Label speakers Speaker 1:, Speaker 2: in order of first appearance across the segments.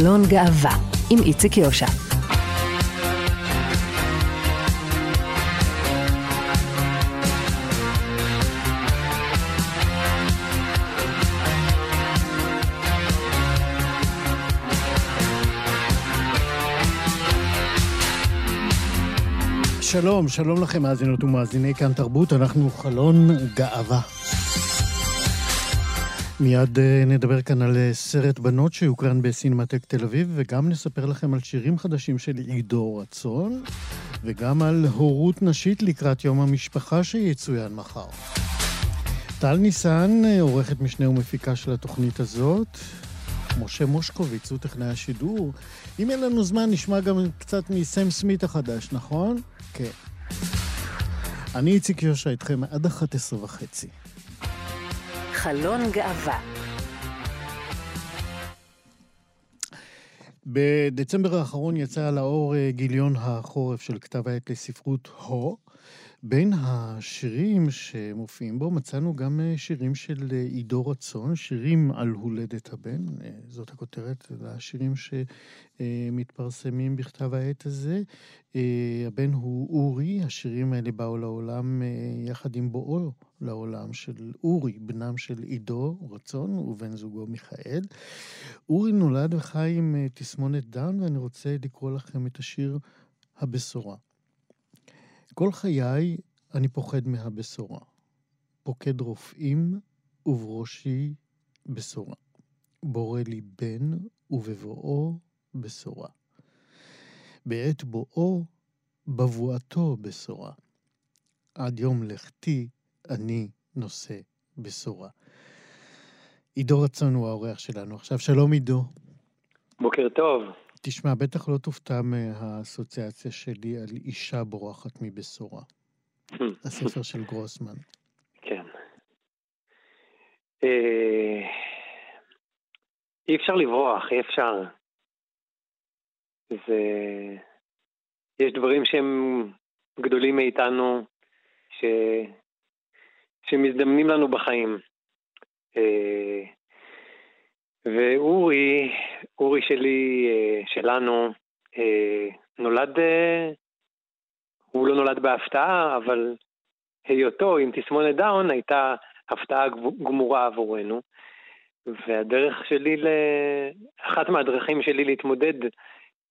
Speaker 1: חלון גאווה עם איציק יושע.
Speaker 2: שלום, שלום לכם מאזינות ומאזיני כאן תרבות, אנחנו חלון גאווה. מיד אה, נדבר כאן על אה, סרט בנות שיוקרן בסינמטק תל אביב, וגם נספר לכם על שירים חדשים של עידו רצון, וגם על הורות נשית לקראת יום המשפחה שיצוין מחר. טל ניסן, אה, עורכת משנה ומפיקה של התוכנית הזאת. משה מושקוביץ הוא טכנאי השידור. אם אין לנו זמן, נשמע גם קצת מסם סמית החדש, נכון? כן. אני איציק יושע איתכם עד 11 וחצי.
Speaker 1: חלון גאווה
Speaker 2: בדצמבר האחרון יצא לאור אה, גיליון החורף של כתב העת לספרות הו. בין השירים שמופיעים בו מצאנו גם אה, שירים של אה, עידו רצון, שירים על הולדת הבן, זאת הכותרת, השירים שמתפרסמים בכתב העת הזה. הבן הוא אורי, השירים האלה באו לעולם יחד עם בואו לעולם של אורי, בנם של עידו רצון ובן זוגו מיכאל. אורי נולד וחי עם אה, תסמונת דאון, ואני רוצה לקרוא לכם את השיר הבשורה. כל חיי אני פוחד מהבשורה. פוקד רופאים ובראשי בשורה. בורא לי בן ובבואו בשורה. בעת בואו, בבואתו בשורה. עד יום לכתי אני נושא בשורה. עידו רצון הוא האורח שלנו. עכשיו, שלום עידו.
Speaker 3: בוקר טוב.
Speaker 2: תשמע, בטח לא תופתע מהאסוציאציה שלי על אישה בורחת מבשורה. הספר של גרוסמן.
Speaker 3: כן. אה, אי אפשר לברוח, אי אפשר. זה... יש דברים שהם גדולים מאיתנו, ש... שמזדמנים לנו בחיים. אה, ואורי, אורי שלי, אה, שלנו, אה, נולד, הוא לא נולד בהפתעה, אבל היותו עם תסמונת דאון הייתה הפתעה גמורה עבורנו. והדרך שלי, אחת מהדרכים שלי להתמודד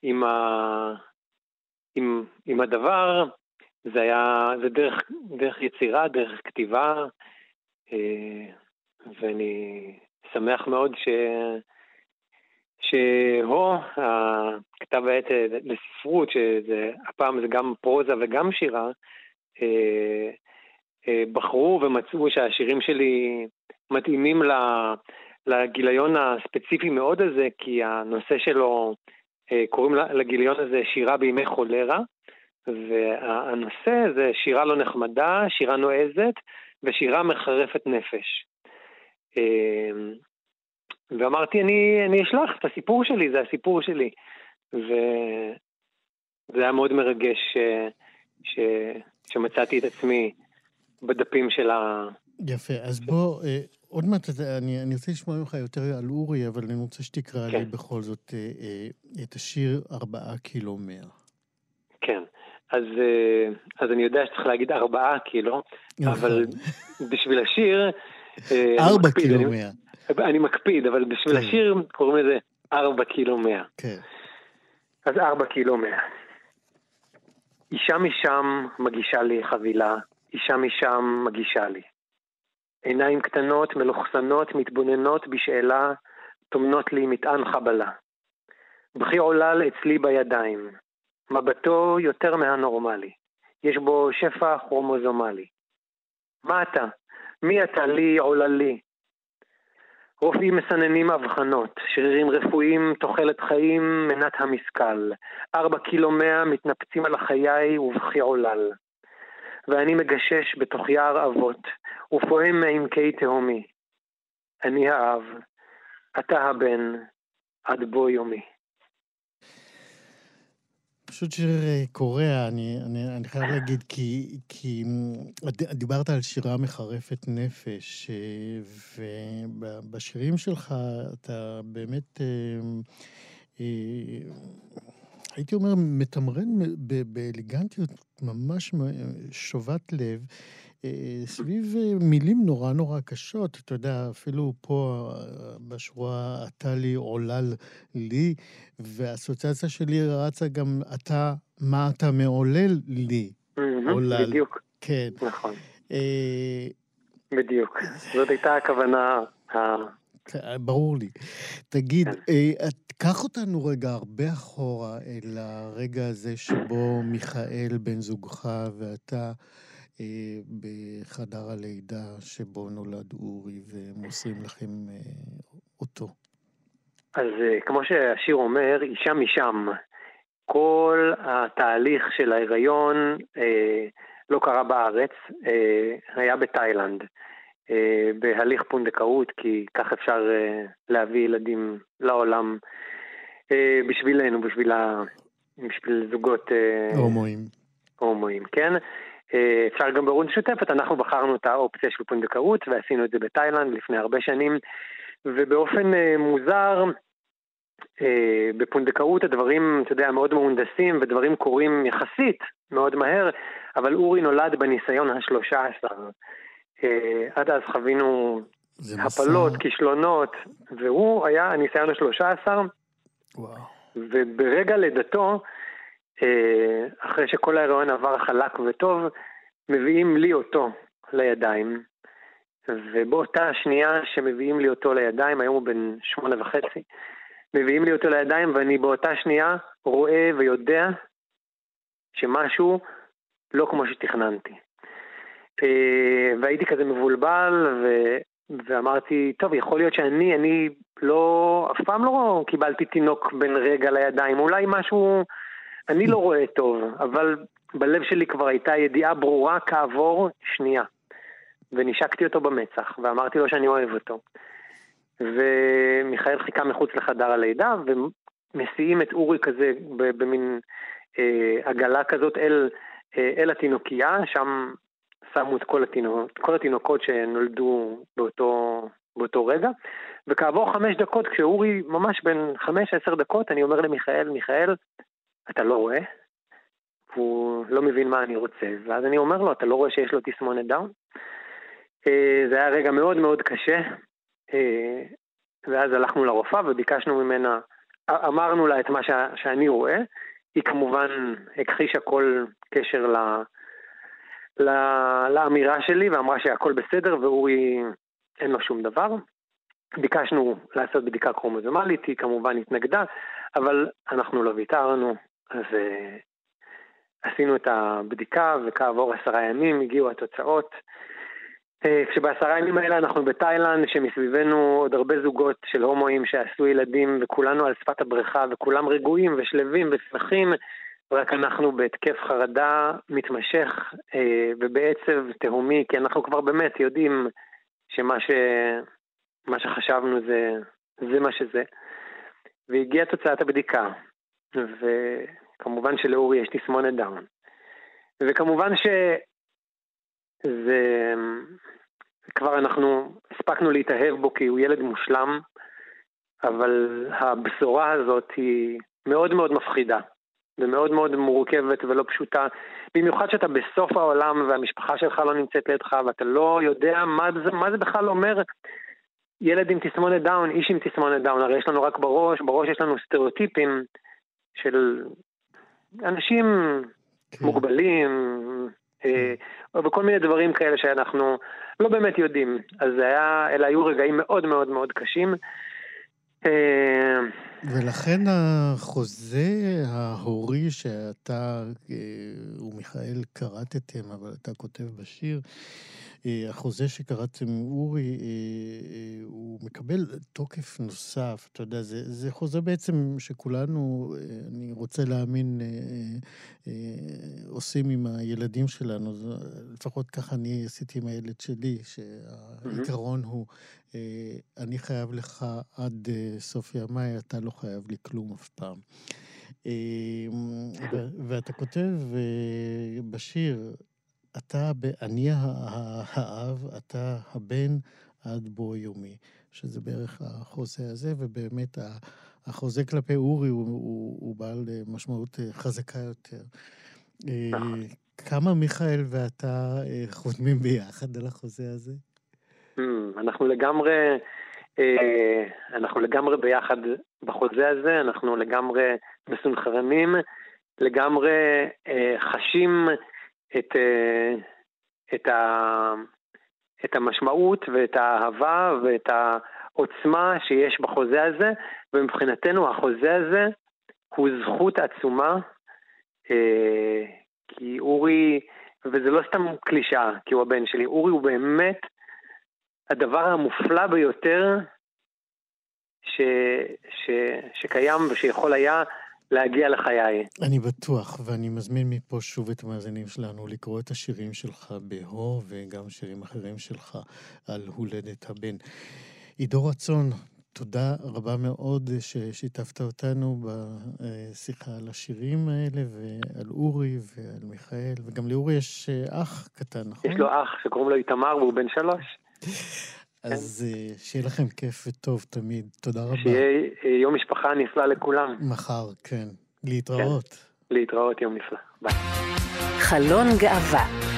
Speaker 3: עם, ה, עם, עם הדבר זה היה, זה דרך, דרך יצירה, דרך כתיבה, אה, ואני שמח מאוד ש... שהו, הכתב העת לספרות, שהפעם זה גם פרוזה וגם שירה, אה, אה, בחרו ומצאו שהשירים שלי מתאימים לגיליון הספציפי מאוד הזה, כי הנושא שלו, קוראים לגיליון הזה שירה בימי חולרה, והנושא זה שירה לא נחמדה, שירה נועזת ושירה מחרפת נפש. אמ, ואמרתי, אני, אני אשלח את הסיפור שלי, זה הסיפור שלי. וזה היה מאוד מרגש ש... ש... שמצאתי את עצמי בדפים של ה...
Speaker 2: יפה, אז בוא, אה, עוד מעט, אני, אני רוצה לשמוע ממך יותר על אורי, אבל אני רוצה שתקרא כן. לי בכל זאת אה, אה, את השיר ארבעה קילומר.
Speaker 3: כן. אז, אה, אז אני יודע שצריך להגיד ארבעה קילו, נכון. אבל בשביל השיר...
Speaker 2: אה, ארבע קילו מאה.
Speaker 3: אני מקפיד, אבל בשביל כן. השיר קוראים לזה ארבע קילו מאה.
Speaker 2: כן.
Speaker 3: אז ארבע קילו מאה. אישה משם מגישה לי חבילה, אישה משם מגישה לי. עיניים קטנות, מלוכסנות, מתבוננות בשאלה, טומנות לי מטען חבלה. בכי עולל אצלי בידיים, מבטו יותר מהנורמלי. יש בו שפע כרומוזומלי. מה אתה? מי אתה לי עוללי? רופאים מסננים אבחנות, שרירים רפואיים, תוחלת חיים, מנת המשכל. ארבע קילו מאה מתנפצים על החיי ובכי עולל. ואני מגשש בתוך יער אבות, ופועם מעמקי תהומי. אני האב, אתה הבן, עד בוא יומי.
Speaker 2: פשוט שיר אה, קורע, אני, אני, אני חייב להגיד, כי, כי דיברת על שירה מחרפת נפש, אה, ובשירים שלך אתה באמת אה, הייתי אומר, מתמרן באליגנטיות ממש שובת לב. סביב מילים נורא נורא קשות, אתה יודע, אפילו פה בשורה אתה לי עולל לי, והאסוציאציה שלי רצה גם אתה, מה אתה מעולל לי.
Speaker 3: עולל. בדיוק.
Speaker 2: כן.
Speaker 3: נכון. בדיוק. זאת הייתה הכוונה
Speaker 2: ברור לי. תגיד, כן. קח אותנו רגע הרבה אחורה אל הרגע הזה שבו מיכאל, בן זוגך, ואתה אה, בחדר הלידה שבו נולד אורי, ומוסרים לכם אה, אותו.
Speaker 3: אז אה, כמו שהשיר אומר, אישה משם. כל התהליך של ההיריון אה, לא קרה בארץ, אה, היה בתאילנד. אה, בהליך פונדקאות, כי כך אפשר אה, להביא ילדים לעולם אה, בשבילנו, בשביל, ה... בשביל זוגות...
Speaker 2: הומואים.
Speaker 3: הומואים, כן. אפשר גם בהורות משותפת, אנחנו בחרנו את האופציה של פונדקאות ועשינו את זה בתאילנד לפני הרבה שנים, ובאופן מוזר, בפונדקאות הדברים, אתה יודע, מאוד מהונדסים ודברים קורים יחסית מאוד מהר, אבל אורי נולד בניסיון השלושה עשר. אה, עד אז חווינו הפלות, מסע... כישלונות, והוא היה הניסיון השלושה עשר. וברגע לידתו, אה, אחרי שכל ההיריון עבר חלק וטוב, מביאים לי אותו לידיים. ובאותה שנייה שמביאים לי אותו לידיים, היום הוא בן שמונה וחצי, מביאים לי אותו לידיים ואני באותה שנייה רואה ויודע שמשהו לא כמו שתכננתי. אה, והייתי כזה מבולבל, ו... ואמרתי, טוב, יכול להיות שאני, אני לא, אף פעם לא קיבלתי תינוק בן רגע לידיים, אולי משהו, אני לא רואה טוב, אבל בלב שלי כבר הייתה ידיעה ברורה כעבור שנייה. ונשקתי אותו במצח, ואמרתי לו שאני אוהב אותו. ומיכאל חיכה מחוץ לחדר הלידה, ומסיעים את אורי כזה במין אה, עגלה כזאת אל, אה, אל התינוקייה, שם שמו את כל, התינוק, כל התינוקות שנולדו באותו, באותו רגע, וכעבור חמש דקות, כשאורי ממש בן חמש, עשר דקות, אני אומר למיכאל, מיכאל, אתה לא רואה? הוא לא מבין מה אני רוצה, ואז אני אומר לו, אתה לא רואה שיש לו תסמונת דאון? אה, זה היה רגע מאוד מאוד קשה, אה, ואז הלכנו לרופאה וביקשנו ממנה, אמרנו לה את מה שאני רואה, היא כמובן הכחישה כל קשר לאמירה שלי ואמרה שהכל בסדר ואורי אין לו שום דבר. ביקשנו לעשות בדיקה קרומוזומלית, היא כמובן התנגדה, אבל אנחנו לא ויתרנו, אז uh, עשינו את הבדיקה וכעבור עשרה ימים הגיעו התוצאות. Uh, כשבעשרה ימים האלה אנחנו בתאילנד, שמסביבנו עוד הרבה זוגות של הומואים שעשו ילדים וכולנו על שפת הבריכה וכולם רגועים ושלווים ושמחים, רק אנחנו בהתקף חרדה מתמשך אה, ובעצב תהומי, כי אנחנו כבר באמת יודעים שמה ש... מה שחשבנו זה, זה מה שזה. והגיעה תוצאת הבדיקה, וכמובן שלאורי יש תסמונת דאון. וכמובן שזה... כבר אנחנו הספקנו להתאהב בו כי הוא ילד מושלם, אבל הבשורה הזאת היא מאוד מאוד מפחידה. ומאוד מאוד מורכבת ולא פשוטה. במיוחד שאתה בסוף העולם והמשפחה שלך לא נמצאת לידך ואתה לא יודע מה זה, מה זה בכלל אומר ילד עם תסמונת דאון, איש עם תסמונת דאון. הרי יש לנו רק בראש, בראש יש לנו סטריאוטיפים של אנשים כן. מוגבלים, אה, וכל מיני דברים כאלה שאנחנו לא באמת יודעים. אז זה היה, אלה היו רגעים מאוד מאוד מאוד קשים.
Speaker 2: אה, ולכן החוזה ההורי שאתה אה, ומיכאל כרתתם, אבל אתה כותב בשיר, החוזה שקראתם עם אורי, הוא מקבל תוקף נוסף. אתה יודע, זה, זה חוזה בעצם שכולנו, אני רוצה להאמין, עושים עם הילדים שלנו. לפחות ככה אני עשיתי עם הילד שלי, שהעיקרון הוא אה, אני חייב לך עד אה, סוף ימיי, אתה לא חייב לי כלום אף פעם. אה, ואתה כותב בשיר, אתה, אני האב, אתה הבן עד בוא יומי, שזה בערך החוזה הזה, ובאמת החוזה כלפי אורי הוא, הוא, הוא בעל אה, משמעות אה, חזקה יותר.
Speaker 3: נכון.
Speaker 2: כמה מיכאל ואתה חותמים ביחד על החוזה הזה?
Speaker 3: Hmm, אנחנו לגמרי, אנחנו לגמרי ביחד בחוזה הזה, אנחנו לגמרי מסונכרנים, לגמרי חשים את, את, ה, את המשמעות ואת האהבה ואת העוצמה שיש בחוזה הזה, ומבחינתנו החוזה הזה הוא זכות עצומה, אה, כי אורי, וזה לא סתם קלישאה, כי הוא הבן שלי, אורי הוא באמת הדבר המופלא ביותר ש, ש, שקיים ושיכול היה להגיע לחיי.
Speaker 2: אני בטוח, ואני מזמין מפה שוב את המאזינים שלנו לקרוא את השירים שלך בהו, וגם שירים אחרים שלך על הולדת הבן. עידו רצון, תודה רבה מאוד ששיתפת אותנו בשיחה על השירים האלה, ועל אורי ועל מיכאל, וגם לאורי יש אח קטן, נכון?
Speaker 3: יש לו אח שקוראים לו איתמר והוא בן שלוש.
Speaker 2: אז כן. שיהיה לכם כיף וטוב תמיד. תודה רבה.
Speaker 3: שיהיה יום משפחה נפלא לכולם.
Speaker 2: מחר, כן. להתראות.
Speaker 3: כן. להתראות, יום נפלא. ביי.
Speaker 1: חלון גאווה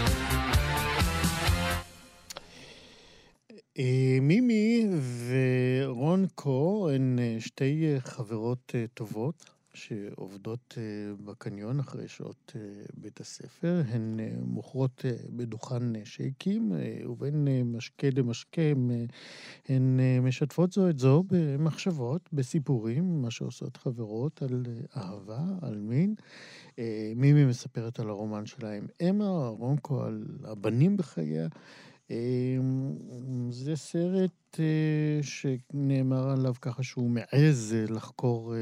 Speaker 2: אה, מימי ורון קו הן אה, שתי אה, חברות טובות. שעובדות אה, בקניון אחרי שעות אה, בית הספר. הן אה, מוכרות בדוכן שייקים, ובין משקה למשקה הן משתפות זו את זו במחשבות, בסיפורים, מה שעושות חברות על אהבה, על מין. מימי מספרת על הרומן שלה עם אמה, רונקו על הבנים בחייה. זה סרט אה, שנאמר עליו ככה שהוא מעז אה, לחקור אה,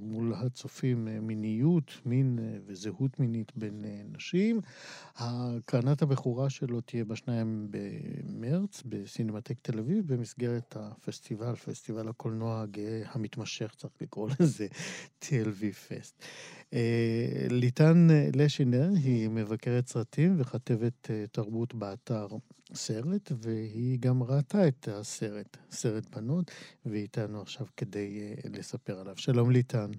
Speaker 2: מול הצופים מיניות, מין וזהות מינית בין נשים. הקרנת הבכורה שלו תהיה בשניים במרץ בסינמטק תל אביב במסגרת הפסטיבל, פסטיבל הקולנוע הגאה המתמשך, צריך לקרוא לזה TLV פסט. ליטן לשינר היא מבקרת סרטים וכתבת תרבות באתר סרט, והיא גם ראתה את הסרט. סרט, בנות, והיא איתנו עכשיו כדי uh, לספר עליו. שלום ליטן.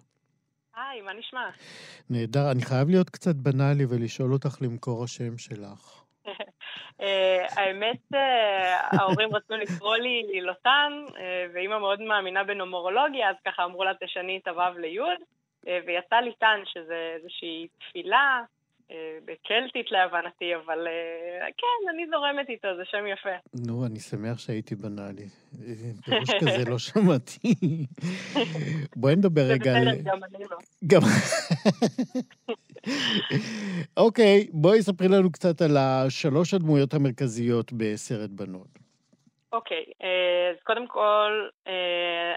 Speaker 4: היי, מה נשמע?
Speaker 2: נהדר. אני חייב להיות קצת בנאלי ולשאול אותך למכור השם שלך.
Speaker 4: אה, האמת, אה, ההורים רצו לקרוא לי לוטן, ואימא מאוד מאמינה בנומרולוגיה, אז ככה אמרו לה תשני את הוו ליוד, ויצא ליטן, שזה איזושהי תפילה בקלטית להבנתי, אבל אה, כן, אני זורמת איתו, זה שם יפה.
Speaker 2: נו, אני שמח שהייתי בנאלי. פירוש כזה לא שמעתי. בואי נדבר רגע על...
Speaker 4: זה בסדר, גם אני לא.
Speaker 2: גם... אוקיי, בואי ספרי לנו קצת על השלוש הדמויות המרכזיות בסרט בנות.
Speaker 4: אוקיי, אה, אז קודם כל,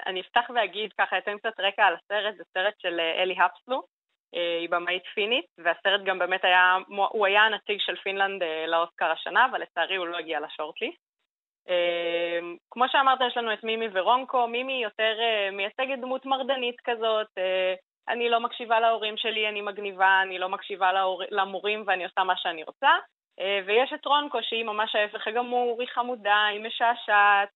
Speaker 4: אני אפתח ואגיד ככה, אתן קצת רקע על הסרט, זה סרט של אלי הפסלו. אה, היא במאית פינית, והסרט גם באמת היה, הוא היה הנציג של פינלנד אה, לאוסקר השנה, אבל לצערי הוא לא הגיע לשורטליסט. אה, כמו שאמרת, יש לנו את מימי ורונקו, מימי יותר מייצגת דמות מרדנית כזאת, אני לא מקשיבה להורים שלי, אני מגניבה, אני לא מקשיבה להור... למורים ואני עושה מה שאני רוצה. ויש את רונקו שהיא ממש ההפך הגמור, היא חמודה, היא משעשעת,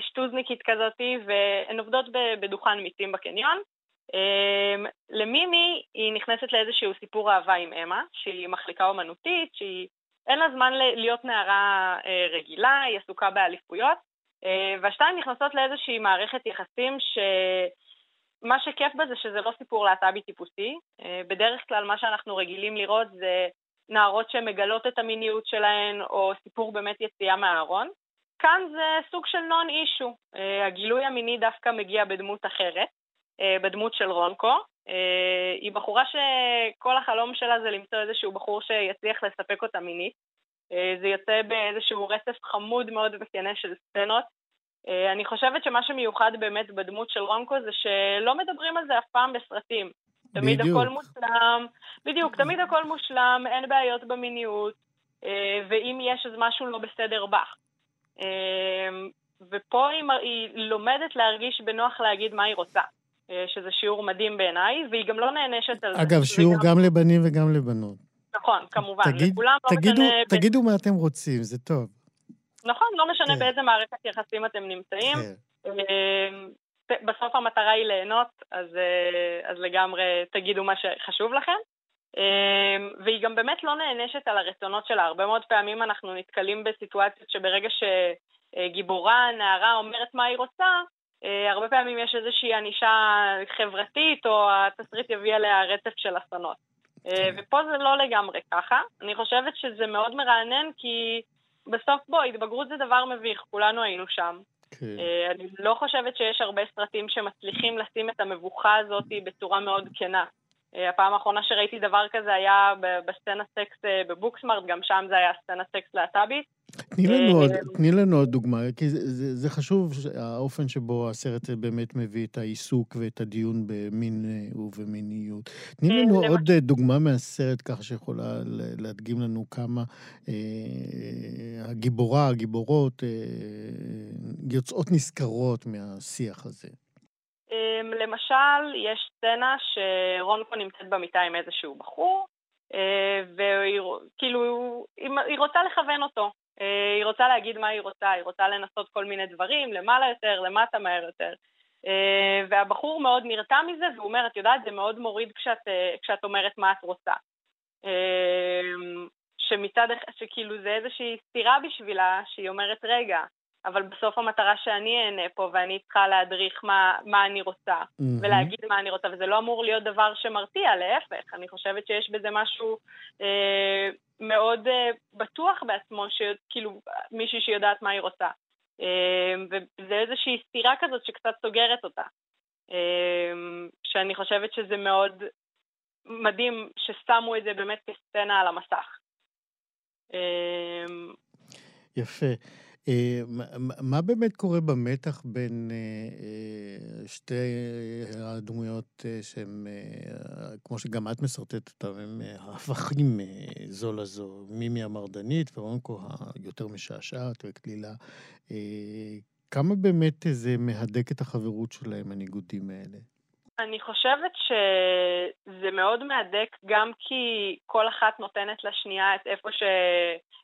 Speaker 4: שטוזניקית כזאתי, והן עובדות בדוכן מיצים בקניון. Um, למימי היא נכנסת לאיזשהו סיפור אהבה עם אמה, שהיא מחליקה אומנותית, שהיא אין לה זמן להיות נערה uh, רגילה, היא עסוקה באליפויות, uh, והשתיים נכנסות לאיזושהי מערכת יחסים שמה שכיף בה זה שזה לא סיפור להט"בי טיפוסי, uh, בדרך כלל מה שאנחנו רגילים לראות זה נערות שמגלות את המיניות שלהן, או סיפור באמת יציאה מהארון. כאן זה סוג של נון אישו, הגילוי המיני דווקא מגיע בדמות אחרת. אה, בדמות של רונקו. אה, היא בחורה שכל החלום שלה זה למצוא איזשהו בחור שיצליח לספק אותה מינית. אה, זה יוצא באיזשהו רצף חמוד מאוד וכנה של סצנות. אני חושבת שמה שמיוחד באמת בדמות של רונקו זה שלא מדברים על זה אף פעם בסרטים. תמיד בדיוק. הכל מושלם, בדיוק, תמיד הכל מושלם, אין בעיות במיניות, ואם יש אז משהו לא בסדר בך. ופה היא, היא לומדת להרגיש בנוח להגיד מה היא רוצה. אה, שזה שיעור מדהים בעיניי, והיא גם לא נענשת על זה.
Speaker 2: אגב, שיעור גם לבנים וגם לבנות.
Speaker 4: נכון, כמובן, תגיד, לכולם
Speaker 2: לא תגידו, משנה... תגידו מה אתם רוצים, זה טוב.
Speaker 4: נכון, לא משנה כן. באיזה מערכת יחסים אתם נמצאים. כן. אמ, בסוף המטרה היא ליהנות, אז, אז לגמרי תגידו מה שחשוב לכם. והיא גם באמת לא נענשת על הרצונות שלה. הרבה מאוד פעמים אנחנו נתקלים בסיטואציות שברגע שגיבורה, נערה, אומרת מה היא רוצה, הרבה פעמים יש איזושהי ענישה חברתית, או התסריט יביא עליה רצף של אסונות. כן. ופה זה לא לגמרי ככה. אני חושבת שזה מאוד מרענן, כי בסוף בוא, התבגרות זה דבר מביך, כולנו היינו שם. כן. אני לא חושבת שיש הרבה סרטים שמצליחים לשים את המבוכה הזאת בצורה מאוד כנה. אה, הפעם האחרונה שראיתי דבר כזה היה בסצנת סקס אה, בבוקסמארט, גם שם זה היה סצנת סקס להט"בית.
Speaker 2: תני לנו, עוד, אה, תני לנו עוד דוגמה, כי זה, זה, זה חשוב, האופן שבו הסרט באמת מביא את העיסוק ואת הדיון במין ובמיניות. תני לנו עוד למה... דוגמה מהסרט, ככה שיכולה להדגים לנו כמה אה, הגיבורה, הגיבורות, אה, יוצאות נשכרות מהשיח הזה.
Speaker 4: אמ, למשל, יש סצנה שרונקו נמצאת במיטה עם איזשהו בחור, אה, וכאילו, היא רוצה לכוון אותו. אה, היא רוצה להגיד מה היא רוצה, היא רוצה לנסות כל מיני דברים, למעלה יותר, למטה מהר יותר. אה, והבחור מאוד נרתע מזה, והוא אומר, את יודעת, זה מאוד מוריד כשאת, כשאת אומרת מה את רוצה. שמצד, שכאילו זה איזושהי סתירה בשבילה, שהיא אומרת, רגע, אבל בסוף המטרה שאני אהנה פה ואני צריכה להדריך מה, מה אני רוצה mm-hmm. ולהגיד מה אני רוצה, וזה לא אמור להיות דבר שמרתיע, להפך, אני חושבת שיש בזה משהו אה, מאוד אה, בטוח בעצמו, שכאילו מישהי שיודעת מה היא רוצה. אה, וזה איזושהי סתירה כזאת שקצת סוגרת אותה. אה, שאני חושבת שזה מאוד מדהים ששמו את זה באמת כסצנה על המסך.
Speaker 2: אה, יפה. אה, מה באמת קורה במתח בין אה, אה, שתי הדמויות שהן, כמו שגם את משרטטת אותן, הם הפכים זו לזו, מימי המרדנית ורונקו היותר משעשעת וקלילה. כמה באמת זה מהדק את החברות שלהם, הניגודים האלה?
Speaker 4: אני חושבת שזה מאוד מהדק גם כי כל אחת נותנת לשנייה את איפה ש...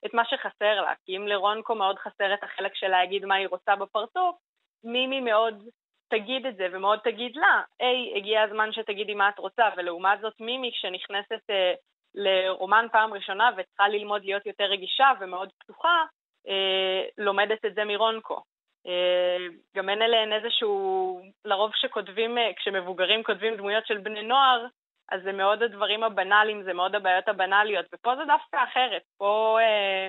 Speaker 4: את מה שחסר לה. כי אם לרונקו מאוד חסר את החלק של להגיד מה היא רוצה בפרצוף, מימי מאוד תגיד את זה ומאוד תגיד לה, היי, הגיע הזמן שתגידי מה את רוצה, ולעומת זאת מימי כשנכנסת אה, לרומן פעם ראשונה וצריכה ללמוד להיות יותר רגישה ומאוד פתוחה, אה, לומדת את זה מרונקו. אה, גם אין אליהן איזשהו, לרוב כשכותבים, אה, כשמבוגרים כותבים דמויות של בני נוער, אז זה מאוד הדברים הבנאליים, זה מאוד הבעיות הבנאליות, ופה זה דווקא אחרת. פה, אה,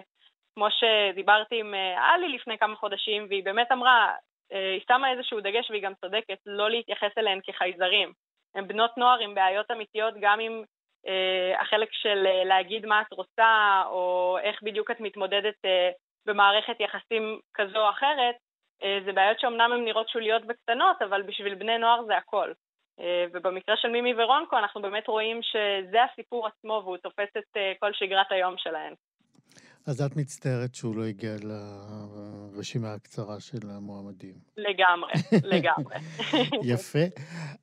Speaker 4: כמו שדיברתי עם אה, עלי לפני כמה חודשים, והיא באמת אמרה, אה, היא שמה איזשהו דגש, והיא גם צודקת, לא להתייחס אליהן כחייזרים. הן בנות נוער עם בעיות אמיתיות, גם עם אה, החלק של אה, להגיד מה את רוצה, או איך בדיוק את מתמודדת אה, במערכת יחסים כזו או אחרת, אה, זה בעיות שאומנם הן נראות שוליות וקטנות, אבל בשביל בני נוער זה הכל. אה, ובמקרה של מימי ורונקו אנחנו באמת רואים שזה הסיפור עצמו והוא תופס את אה, כל שגרת היום שלהן.
Speaker 2: אז את מצטערת שהוא לא הגיע לרשימה הקצרה של המועמדים.
Speaker 4: לגמרי, לגמרי.
Speaker 2: יפה.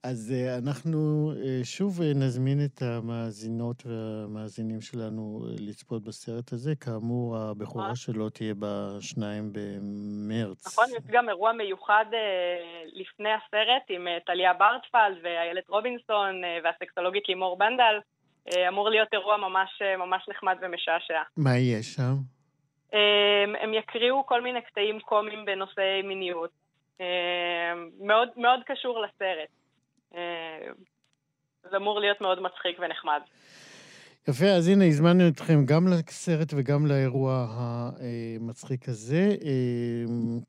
Speaker 2: אז אה, אנחנו שוב נזמין את המאזינות והמאזינים שלנו לצפות בסרט הזה. כאמור, הבכורה שלו תהיה בשניים במרץ.
Speaker 4: נכון, יש גם אירוע מיוחד לפני הסרט עם טליה ברטפלד ואיילת רובינסון והסקסולוגית לימור בנדל. אה, אמור להיות אירוע ממש, אה, ממש נחמד ומשעשע.
Speaker 2: מה יש שם?
Speaker 4: אה, הם יקריאו כל מיני קטעים קומיים בנושאי מיניות. מאוד, מאוד קשור לסרט. זה אמור להיות מאוד מצחיק ונחמד.
Speaker 2: יפה, אז הנה, הזמנו אתכם גם לסרט וגם לאירוע המצחיק הזה.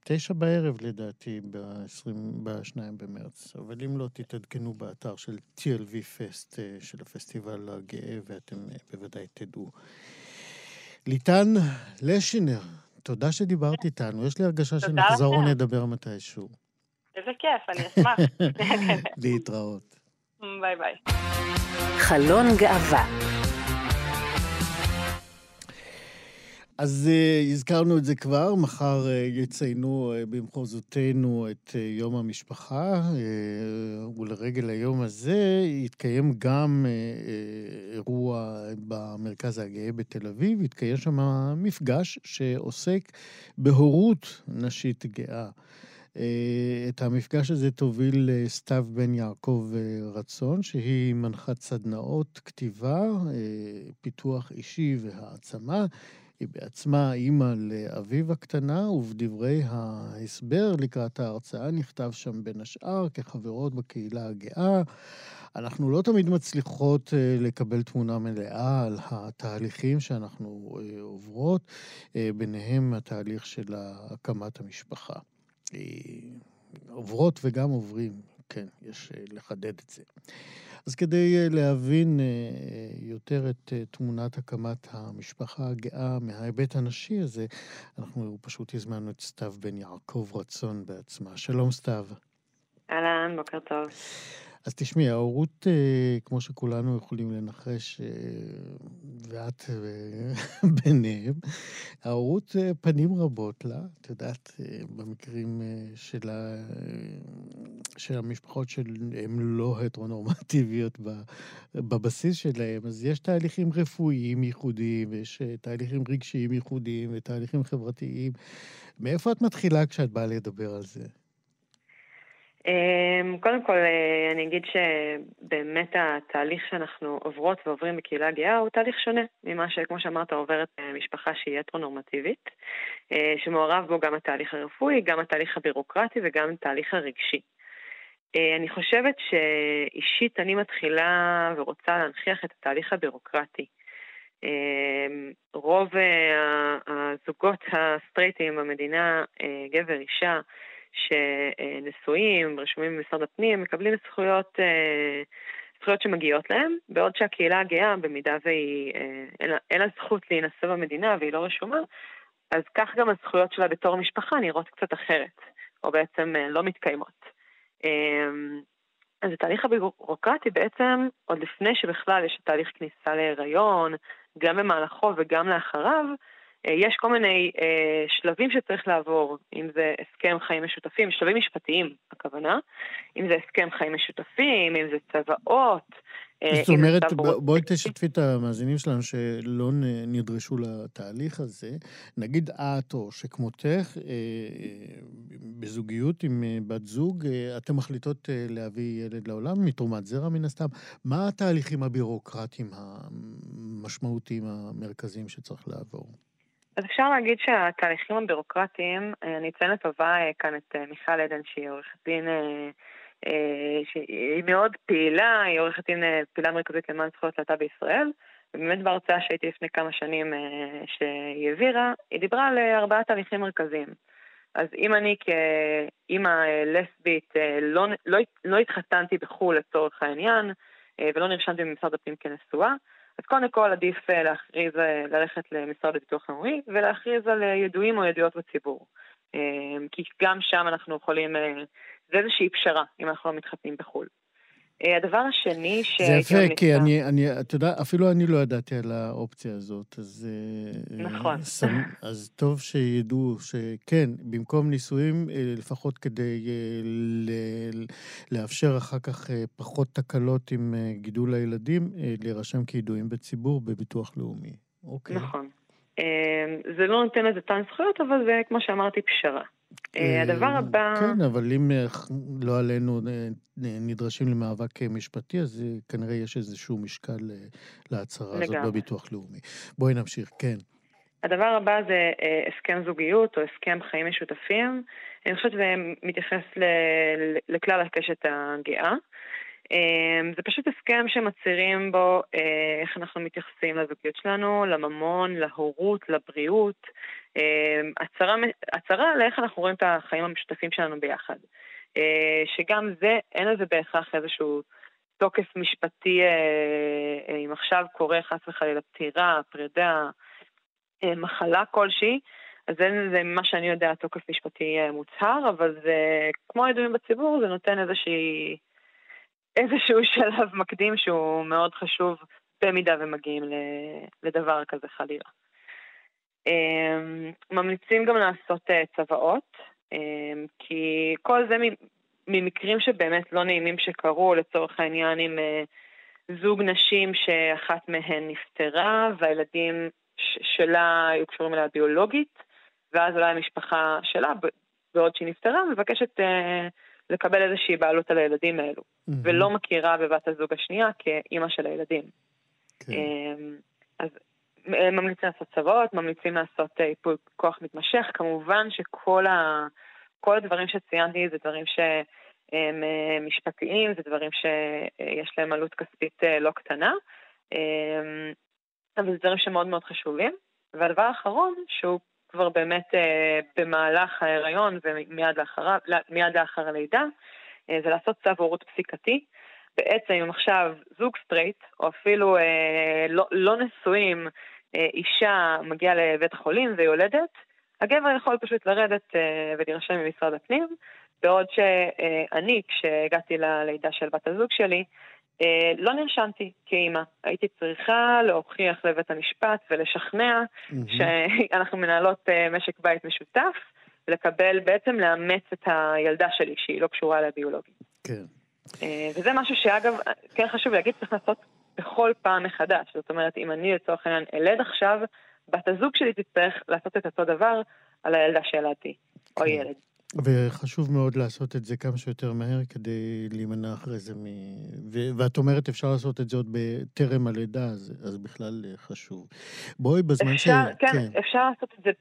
Speaker 2: תשע בערב, לדעתי, ב-2 במרץ. אבל אם לא, תתעדכנו באתר של TLV פסט של הפסטיבל הגאה, ואתם בוודאי תדעו. ליטן לשינר, תודה שדיברת איתנו. יש לי הרגשה שנחזור ונדבר מתישהו.
Speaker 4: איזה כיף, אני אשמח.
Speaker 2: להתראות.
Speaker 4: ביי ביי.
Speaker 1: חלון גאווה
Speaker 2: אז uh, הזכרנו את זה כבר, מחר uh, יציינו uh, במחוזותינו את uh, יום המשפחה, uh, ולרגל היום הזה יתקיים גם uh, uh, אירוע במרכז הגאה בתל אביב, יתקיים שם מפגש שעוסק בהורות נשית גאה. את המפגש הזה תוביל סתיו בן יעקב רצון, שהיא מנחת סדנאות כתיבה, פיתוח אישי והעצמה. היא בעצמה אימא לאביב הקטנה, ובדברי ההסבר לקראת ההרצאה נכתב שם בין השאר כחברות בקהילה הגאה. אנחנו לא תמיד מצליחות uh, לקבל תמונה מלאה על התהליכים שאנחנו uh, עוברות, uh, ביניהם התהליך של הקמת המשפחה. עוברות וגם עוברים, כן, יש לחדד את זה. אז כדי אה, להבין אה, אה, יותר את תמונת הקמת המשפחה הגאה מההיבט הנשי הזה, אנחנו פשוט הזמנו את סתיו בן יעקב רצון בעצמה. שלום סתיו.
Speaker 5: אהלן, בוקר טוב.
Speaker 2: אז תשמעי, ההורות, אה, כמו שכולנו יכולים לנחש, אה, ואת אה, ביניהם, ההורות פנים רבות לה, את יודעת, במקרים של, ה... של המשפחות שהן לא הטרונורמטיביות בבסיס שלהן, אז יש תהליכים רפואיים ייחודיים, ויש תהליכים רגשיים ייחודיים ותהליכים חברתיים. מאיפה את מתחילה כשאת באה לדבר על זה?
Speaker 5: אמ, קודם כל, אה, אני אגיד שבאמת התהליך שאנחנו עוברות ועוברים בקהילה גאה הוא תהליך שונה ממה שכמו שאמרת עוברת אה, משפחה שהיא הטרונורמטיבית, אה, שמעורב בו גם התהליך הרפואי, גם התהליך הבירוקרטי וגם התהליך הרגשי. אני חושבת שאישית אני מתחילה ורוצה להנכיח את התהליך הבירוקרטי. רוב הזוגות הסטרייטים במדינה, גבר, אישה, שנשואים, רשומים במשרד הפנים, מקבלים זכויות, אה, זכויות שמגיעות להם, בעוד שהקהילה הגאה, במידה והיא, אה, אין לה, אין לה זכות להינשא במדינה והיא לא רשומה, אז כך גם הזכויות שלה בתור משפחה נראות קצת אחרת, או בעצם אה, לא מתקיימות. אז התהליך הבירוקרטי בעצם, עוד לפני שבכלל יש תהליך כניסה להיריון, גם במהלכו וגם לאחריו, יש כל מיני אה, שלבים שצריך לעבור, אם זה הסכם חיים משותפים, שלבים משפטיים הכוונה, אם זה הסכם חיים משותפים, אם זה צוואות.
Speaker 2: אה, זאת אומרת, בואי תשתפי את המאזינים שלנו שלא נדרשו לתהליך הזה. נגיד את או שכמותך, בזוגיות עם בת זוג, אתן מחליטות להביא ילד לעולם מתרומת זרע מן הסתם. מה התהליכים הבירוקרטיים המשמעותיים המרכזיים שצריך לעבור?
Speaker 5: אז אפשר להגיד שהתהליכים הבירוקרטיים, אה, אני אציין לטובה אה, כאן את אה, מיכל עדן, שהיא עורכת דין, שהיא מאוד פעילה, היא עורכת דין פעילה מרכזית למען זכויות להט"ב בישראל, ובאמת בהרצאה שהייתי לפני כמה שנים שהיא העבירה, היא דיברה על ארבעה תהליכים מרכזיים. אז אם אני כאימא לסבית לא, לא, לא התחתנתי בחו"ל לצורך העניין, ולא נרשמתי במשרד הפנים כנשואה, אז קודם כל עדיף אה, להכריז, אה, ללכת למשרד לביטוח לאומי ולהכריז על אה, ידועים או ידועות בציבור. כי גם שם אנחנו יכולים, זה איזושהי פשרה אם אנחנו לא מתחתנים בחו"ל. הדבר השני ש...
Speaker 2: זה יפה, כי אני, אני, אתה יודע, אפילו אני לא ידעתי על האופציה הזאת, אז...
Speaker 5: נכון.
Speaker 2: סמ... אז טוב שידעו שכן, במקום נישואים, לפחות כדי ל... לאפשר אחר כך פחות תקלות עם גידול הילדים, להירשם כידועים בציבור בביטוח לאומי.
Speaker 5: אוקיי. נכון. זה לא נותן לזה אותן זכויות, אבל זה, כמו שאמרתי, פשרה. אה, הדבר הבא...
Speaker 2: כן, אבל אם אה, לא עלינו אה, נדרשים למאבק משפטי, אז כנראה יש איזשהו משקל להצהרה הזאת בביטוח לאומי. בואי נמשיך, כן.
Speaker 5: הדבר הבא זה הסכם זוגיות או הסכם חיים משותפים. אני חושבת שזה מתייחס לכלל הקשת הגאה. זה פשוט הסכם שמצהירים בו איך אנחנו מתייחסים לזוגיות שלנו, לממון, להורות, לבריאות, אמ, הצהרה, הצהרה לאיך אנחנו רואים את החיים המשותפים שלנו ביחד. אה, שגם זה, אין לזה בהכרח איזשהו תוקף משפטי, אה, אה, אם עכשיו קורה חס וחלילה פטירה, פרידה, מחלה כלשהי, אז אין לזה, ממה שאני יודע, תוקף משפטי מוצהר, אבל זה, כמו ידועים בציבור, זה נותן איזושהי, איזשהו שלב מקדים שהוא מאוד חשוב במידה ומגיעים לדבר כזה חלילה. אמ, ממליצים גם לעשות אה, צוואות, אמ, כי כל זה ממקרים שבאמת לא נעימים שקרו, לצורך העניין עם אה, זוג נשים שאחת מהן נפטרה והילדים שלה היו קשורים אליה ביולוגית, ואז אולי המשפחה שלה בעוד שהיא נפטרה, מבקשת אה, לקבל איזושהי בעלות על הילדים האלו, mm-hmm. ולא מכירה בבת הזוג השנייה כאימא של הילדים. כן. אה, אז ממליצים לעשות צוואות, ממליצים לעשות ייפוי כוח מתמשך, כמובן שכל ה... כל הדברים שציינתי זה דברים שהם משפטיים, זה דברים שיש להם עלות כספית לא קטנה, אבל זה דברים שמאוד מאוד חשובים. והדבר האחרון, שהוא כבר באמת אה, במהלך ההיריון ומיד לאחר, לאחר הלידה, אה, זה לעשות צו הורות פסיקתי. בעצם אם עכשיו זוג סטרייט, או אפילו אה, לא, לא נשואים, אה, אישה מגיעה לבית החולים ויולדת, הגבר יכול פשוט לרדת אה, ולהירשם במשרד הפנים, בעוד שאני, כשהגעתי ללידה של בת הזוג שלי, אה, לא נרשמתי כאימא. הייתי צריכה להוכיח לבית המשפט ולשכנע mm-hmm. שאנחנו מנהלות אה, משק בית משותף, ולקבל, בעצם לאמץ את הילדה שלי, שהיא לא קשורה אליה ביולוגית.
Speaker 2: כן.
Speaker 5: אה, וזה משהו שאגב, כן חשוב להגיד, צריך לעשות בכל פעם מחדש. זאת אומרת, אם אני לצורך העניין אלד עכשיו, בת הזוג שלי תצטרך לעשות את אותו דבר על הילדה שילדתי, כן. או ילד.
Speaker 2: וחשוב מאוד לעשות את זה כמה שיותר מהר כדי להימנע אחרי זה מ... ו... ואת אומרת אפשר לעשות את זה עוד בטרם הלידה, אז, אז בכלל אה, חשוב. בואי בזמן
Speaker 5: אפשר, ש... כן, כן, אפשר לעשות את זה,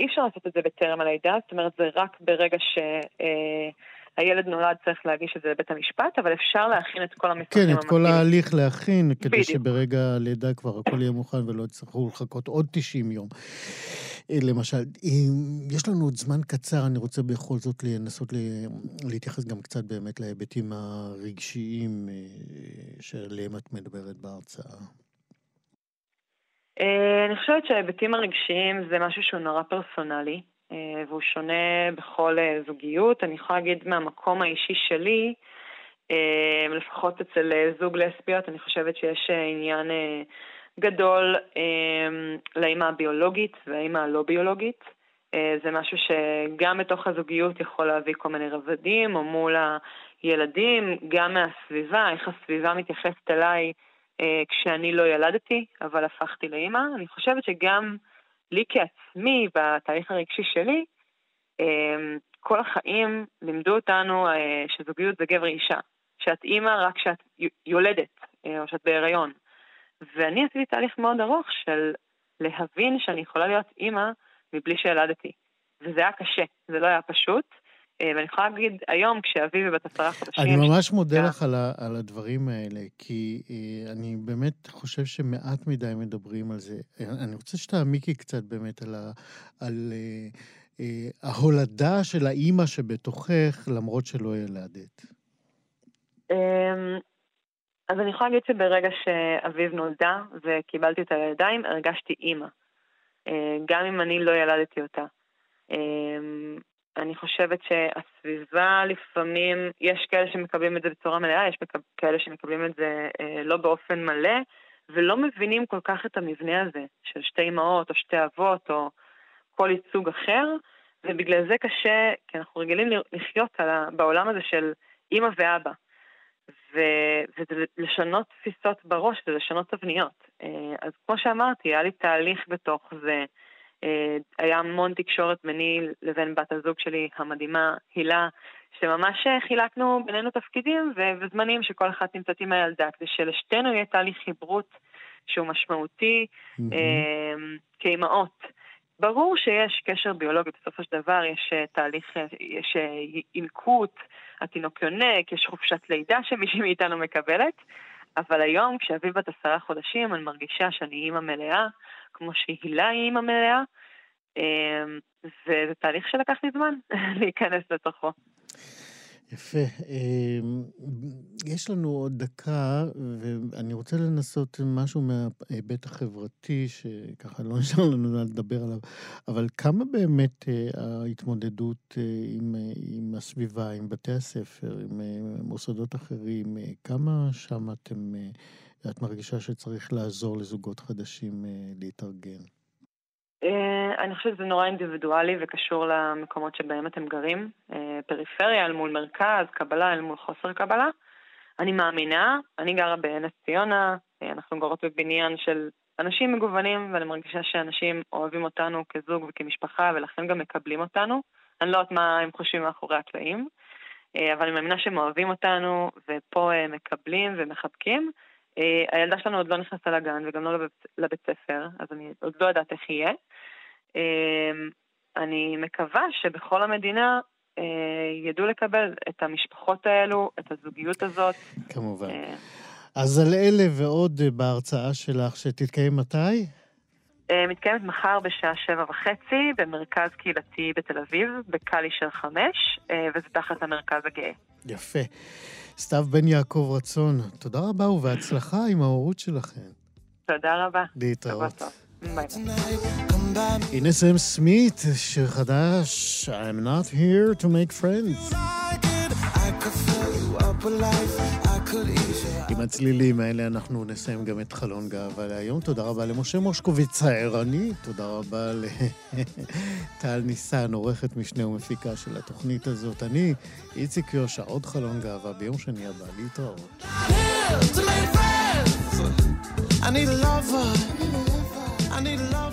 Speaker 5: אי אפשר לעשות את זה בטרם הלידה, זאת אומרת זה רק ברגע ש... אה, הילד נולד צריך להגיש את זה לבית המשפט, אבל אפשר להכין את כל המסמכים
Speaker 2: המתאימים. כן, את כל ההליך להכין, כדי בדיוק. שברגע הלידה כבר הכל יהיה מוכן ולא יצטרכו לחכות עוד 90 יום. אה, למשל, יש לנו עוד זמן קצר, אני רוצה בכל זאת לנסות להתייחס גם קצת באמת להיבטים הרגשיים אה, שעליהם את מדברת בהרצאה.
Speaker 5: אה, אני חושבת שההיבטים הרגשיים זה משהו שהוא נורא פרסונלי. אה, והוא שונה בכל אה, זוגיות. אני יכולה להגיד מהמקום האישי שלי, אה, לפחות אצל זוג לסביות, אני חושבת שיש עניין גדול לאימא הביולוגית והאימא הלא ביולוגית. זה משהו שגם בתוך הזוגיות יכול להביא כל מיני רבדים, או מול הילדים, גם מהסביבה, איך הסביבה מתייחסת אליי כשאני לא ילדתי, אבל הפכתי לאימא. אני חושבת שגם לי כעצמי, בתהליך הרגשי שלי, אמ, כל החיים לימדו אותנו אה, שזוגיות זה גבר אישה, שאת אימא רק כשאת יולדת, אה, או שאת בהיריון. ואני עשיתי תהליך מאוד ארוך של להבין שאני יכולה להיות אימא מבלי שילדתי. וזה היה קשה, זה לא היה פשוט. אה, ואני יכולה להגיד היום, כשאביבי בת עשרה חודשים...
Speaker 2: אני ממש מודה לך על, ה, על הדברים האלה, כי אה, אני באמת חושב שמעט מדי מדברים על זה. אני רוצה שתעמיקי קצת באמת על, ה, על אה, אה, ההולדה של האימא שבתוכך, למרות שלא ילדת.
Speaker 5: אמ, אז אני יכולה להגיד שברגע שאביב נולדה וקיבלתי אותה לידיים, הרגשתי אימא. אה, גם אם אני לא ילדתי אותה. אני חושבת שהסביבה לפעמים, יש כאלה שמקבלים את זה בצורה מלאה, יש כאלה שמקבלים את זה אה, לא באופן מלא, ולא מבינים כל כך את המבנה הזה של שתי אמהות או שתי אבות או כל ייצוג אחר, ובגלל זה קשה, כי אנחנו רגילים לחיות בעולם הזה של אימא ואבא. ו- וזה לשנות תפיסות בראש, זה לשנות תבניות. אה, אז כמו שאמרתי, היה לי תהליך בתוך זה. אה, היה המון תקשורת ביני לבין בת הזוג שלי המדהימה, הילה, שממש אה, חילקנו בינינו תפקידים וזמנים שכל אחת נמצאת עם הילדה, כדי שלשתינו יהיה תהליך חברות שהוא משמעותי mm-hmm. כאימהות. ברור שיש קשר ביולוגי, בסופו של דבר יש תהליך, יש עילקות, התינוק יונק, יש חופשת לידה שמישהי מאיתנו מקבלת, אבל היום כשאביב בת עשרה חודשים אני מרגישה שאני אימא מלאה, כמו שהילה היא אימא מלאה, אמ, וזה תהליך שלקח לי זמן להיכנס לתוכו.
Speaker 2: יפה. אמ, יש לנו עוד דקה, ואני רוצה לנסות משהו מההיבט החברתי, שככה לא נשאר לנו לדבר עליו, אבל כמה באמת אה, ההתמודדות אה, עם, אה, עם הסביבה, עם בתי הספר, עם מוסדות אחרים, כמה שם אתם, את מרגישה שצריך לעזור לזוגות חדשים להתארגן?
Speaker 5: אה, אני חושבת שזה נורא אינדיבידואלי וקשור למקומות שבהם אתם גרים. אה, פריפריה אל מול מרכז, קבלה אל מול חוסר קבלה. אני מאמינה, אני גרה בנס ציונה, אה, אנחנו גרות בבניין של אנשים מגוונים, ואני מרגישה שאנשים אוהבים אותנו כזוג וכמשפחה, ולכן גם מקבלים אותנו. אני לא יודעת מה הם חושבים מאחורי הקלעים, אבל אני מאמינה שהם אוהבים אותנו, ופה מקבלים ומחבקים. הילדה שלנו עוד לא נכנסה לגן וגם לא לבית, לבית ספר, אז אני עוד לא יודעת איך יהיה. אני מקווה שבכל המדינה ידעו לקבל את המשפחות האלו, את הזוגיות הזאת.
Speaker 2: כמובן. אז על אלה ועוד בהרצאה שלך, שתתקיים מתי?
Speaker 5: מתקיימת מחר בשעה שבע וחצי במרכז קהילתי בתל אביב, בקלישר חמש, וזה תחת המרכז הגאה.
Speaker 2: יפה. סתיו בן יעקב רצון, תודה רבה ובהצלחה עם ההורות שלכם.
Speaker 5: תודה רבה.
Speaker 2: להתראות. הנה סם סמית, שיר חדש, I'm not here to make friends. עם הצלילים האלה אנחנו נסיים גם את חלון גאווה להיום. תודה רבה למשה מושקוביץ הערני, תודה רבה לטל ניסן, עורכת משנה ומפיקה של התוכנית הזאת. אני, איציק יושע, עוד חלון גאווה ביום שני הבא, להתראות. I need a lover